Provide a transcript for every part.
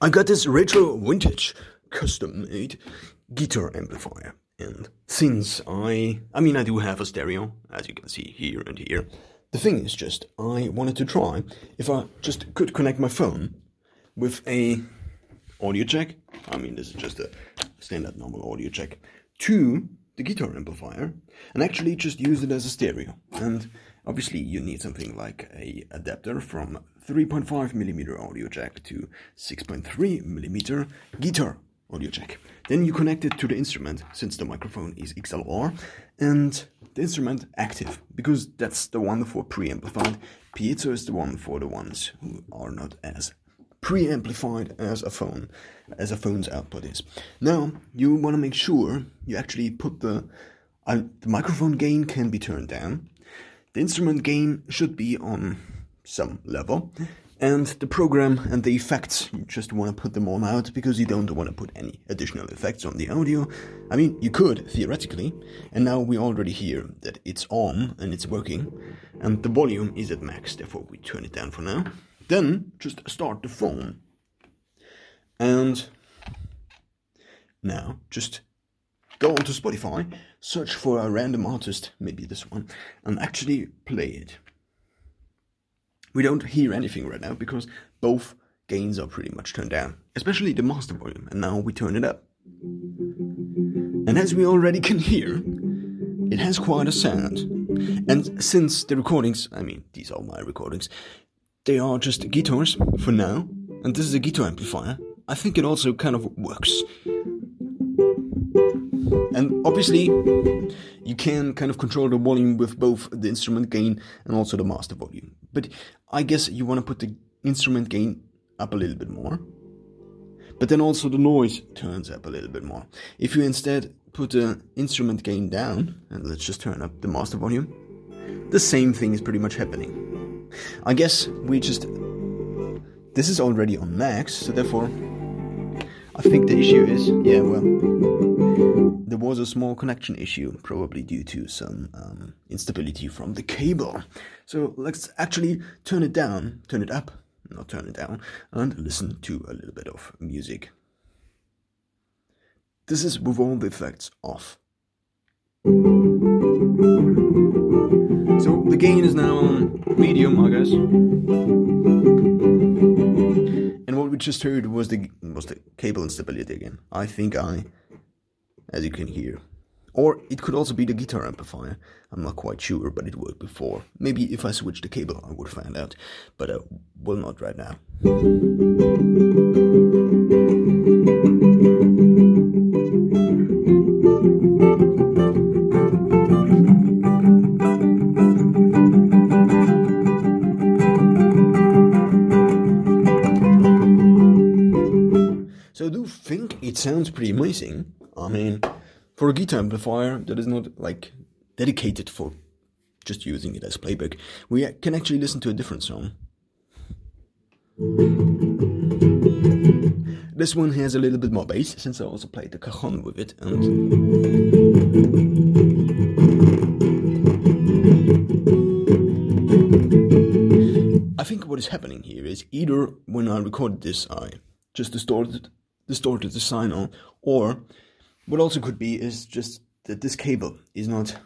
I got this retro vintage custom made guitar amplifier. And since I, I mean, I do have a stereo, as you can see here and here. The thing is just, I wanted to try if I just could connect my phone with a audio jack. I mean, this is just a standard normal audio jack to the guitar amplifier and actually just use it as a stereo. And obviously, you need something like a adapter from 3.5 millimeter audio jack to 6.3 millimeter guitar audio jack. Then you connect it to the instrument since the microphone is XLR and the instrument active because that's the one for preamplified. Piezo is the one for the ones who are not as preamplified as a phone as a phone's output is. Now you want to make sure you actually put the uh, the microphone gain can be turned down. The instrument gain should be on some level. And the program and the effects, you just want to put them all out because you don't want to put any additional effects on the audio. I mean, you could, theoretically, and now we already hear that it's on and it's working, and the volume is at max, therefore we turn it down for now. Then just start the phone. And now just go onto Spotify, search for a random artist, maybe this one, and actually play it. We don't hear anything right now because both gains are pretty much turned down, especially the master volume, and now we turn it up. And as we already can hear, it has quite a sound. And since the recordings, I mean, these are my recordings, they are just guitars for now, and this is a guitar amplifier, I think it also kind of works. And obviously, you can kind of control the volume with both the instrument gain and also the master volume. But I guess you want to put the instrument gain up a little bit more. But then also the noise turns up a little bit more. If you instead put the instrument gain down, and let's just turn up the master volume, the same thing is pretty much happening. I guess we just. This is already on max, so therefore I think the issue is, yeah, well, there was a small connection issue, probably due to some um, instability from the cable. So let's actually turn it down, turn it up, not turn it down, and listen to a little bit of music. This is with all the effects off. So the gain is now on medium, I guess And what we just heard was the was the cable instability again. I think I, as you can hear, or it could also be the guitar amplifier. I'm not quite sure, but it worked before. Maybe if I switch the cable, I would find out, but I uh, will not right now. So I do think it sounds pretty amazing. I mean, for a guitar amplifier that is not like dedicated for just using it as playback, we can actually listen to a different song. This one has a little bit more bass since I also played the cajon with it and I think what is happening here is either when I recorded this I just distorted distorted the signal, or what also could be is just that this cable is not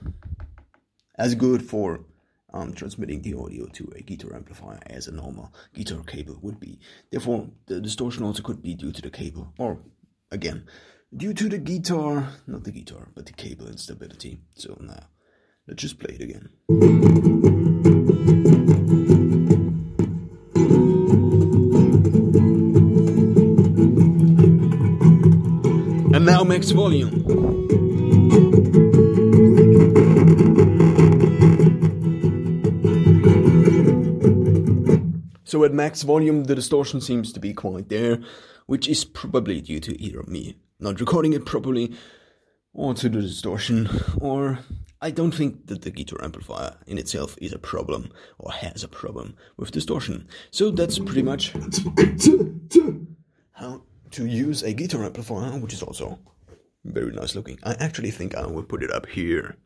as good for um, transmitting the audio to a guitar amplifier as a normal guitar cable would be. Therefore, the distortion also could be due to the cable, or again, due to the guitar, not the guitar, but the cable instability. So now, let's just play it again. Max volume. So at max volume, the distortion seems to be quite there, which is probably due to either me not recording it properly, or to the distortion, or I don't think that the guitar amplifier in itself is a problem, or has a problem with distortion. So that's pretty much how to use a guitar amplifier, which is also very nice looking. I actually think I will put it up here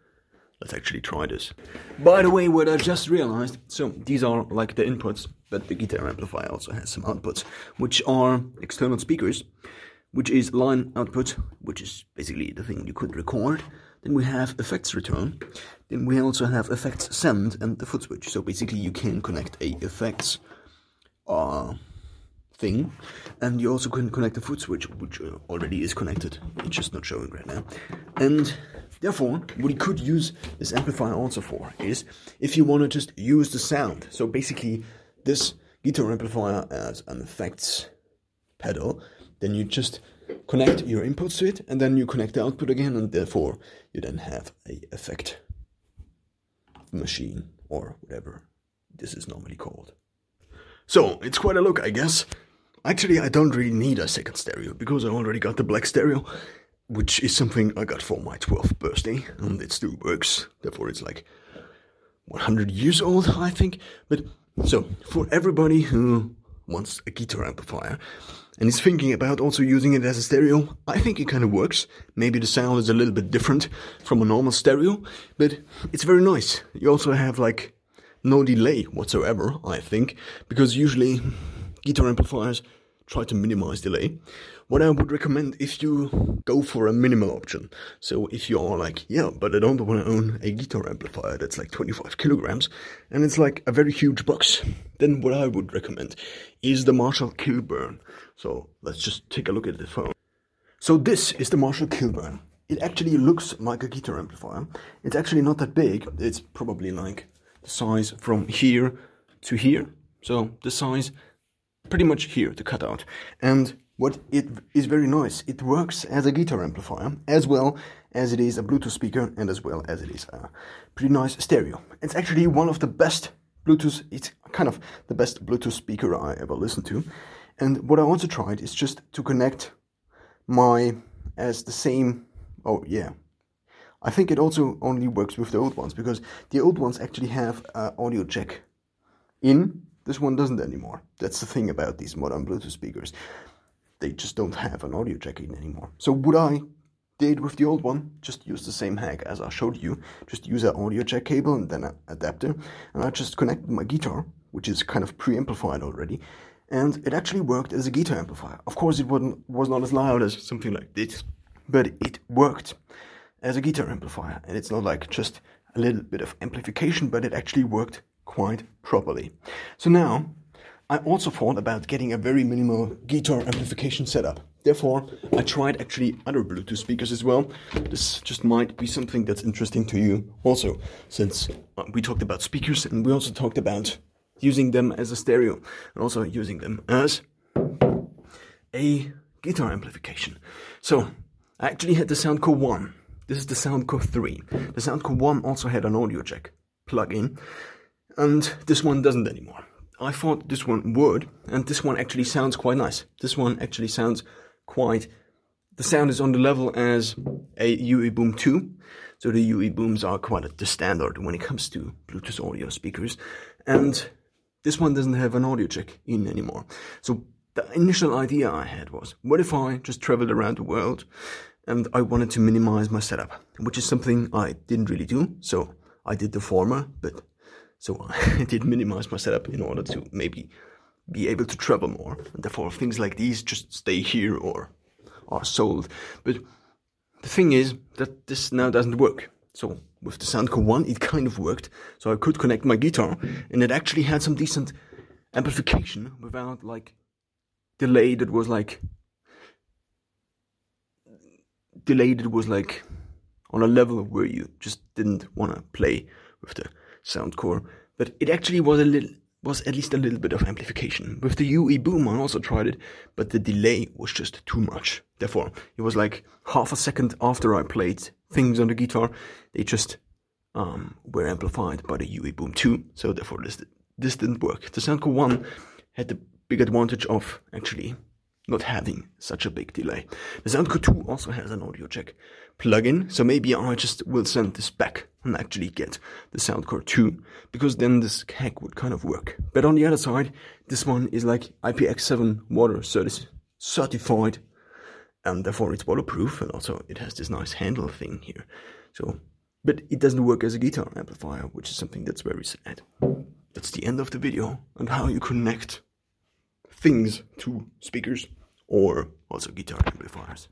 let's actually try this. By the way, what I just realized, so these are like the inputs, but the guitar amplifier also has some outputs, which are external speakers, which is line output, which is basically the thing you could record. Then we have effects return. Then we also have effects send and the foot switch. So basically you can connect a effects uh, thing and you also can connect the foot switch which uh, already is connected. It's just not showing right now. And therefore what you could use this amplifier also for is if you want to just use the sound. So basically this guitar amplifier as an effects pedal then you just connect your inputs to it and then you connect the output again and therefore you then have a effect machine or whatever this is normally called. So it's quite a look i guess Actually, I don't really need a second stereo because I already got the black stereo, which is something I got for my 12th birthday, and it still works. Therefore, it's like 100 years old, I think. But so, for everybody who wants a guitar amplifier and is thinking about also using it as a stereo, I think it kind of works. Maybe the sound is a little bit different from a normal stereo, but it's very nice. You also have like no delay whatsoever, I think, because usually guitar amplifiers try to minimize delay. What I would recommend if you go for a minimal option. So if you are like, yeah, but I don't want to own a guitar amplifier that's like 25 kilograms and it's like a very huge box, then what I would recommend is the Marshall Kilburn. So let's just take a look at the phone. So this is the Marshall Kilburn. It actually looks like a guitar amplifier. It's actually not that big. It's probably like the size from here to here. So the size pretty much here to cut out. And what it is very nice, it works as a guitar amplifier as well as it is a Bluetooth speaker and as well as it is a pretty nice stereo. It's actually one of the best Bluetooth, it's kind of the best Bluetooth speaker I ever listened to. And what I also tried is just to connect my as the same, oh yeah, I think it also only works with the old ones because the old ones actually have an audio jack in this one doesn't anymore. That's the thing about these modern Bluetooth speakers. They just don't have an audio jack in anymore. So what I did with the old one, just use the same hack as I showed you. Just use an audio jack cable and then an adapter. And I just connected my guitar, which is kind of pre-amplified already. And it actually worked as a guitar amplifier. Of course, it wasn't, was not as loud as something like this, but it worked as a guitar amplifier. And it's not like just a little bit of amplification, but it actually worked quite properly. So now, I also thought about getting a very minimal guitar amplification setup. Therefore, I tried actually other Bluetooth speakers as well. This just might be something that's interesting to you also, since uh, we talked about speakers and we also talked about using them as a stereo and also using them as a guitar amplification. So, I actually had the Soundcore 1. This is the Soundcore 3. The Soundcore 1 also had an audio jack plug-in and this one doesn't anymore. I thought this one would, and this one actually sounds quite nice. This one actually sounds quite. The sound is on the level as a UE Boom 2. So the UE Booms are quite the standard when it comes to Bluetooth audio speakers. And this one doesn't have an audio jack in anymore. So the initial idea I had was, what if I just traveled around the world and I wanted to minimize my setup, which is something I didn't really do. So I did the former, but so uh, I did minimize my setup in order to maybe be able to travel more. And therefore, things like these just stay here or are sold. But the thing is that this now doesn't work. So with the Soundcore 1, it kind of worked. So I could connect my guitar, and it actually had some decent amplification without like delay that was like delay that was like on a level where you just didn't want to play with the Soundcore, but it actually was a little was at least a little bit of amplification. With the UE Boom, I also tried it, but the delay was just too much. Therefore, it was like half a second after I played things on the guitar, they just um, were amplified by the UE Boom 2. So therefore, this this didn't work. The Soundcore 1 had the big advantage of actually not having such a big delay. The Soundcore 2 also has an audio jack plugin, so maybe I just will send this back and actually get the Soundcore 2, because then this hack would kind of work. But on the other side, this one is like IPX7 water certified, and therefore it's waterproof, and also it has this nice handle thing here. So but it doesn't work as a guitar amplifier, which is something that's very sad. That's the end of the video on how you connect things to speakers or also guitar amplifiers.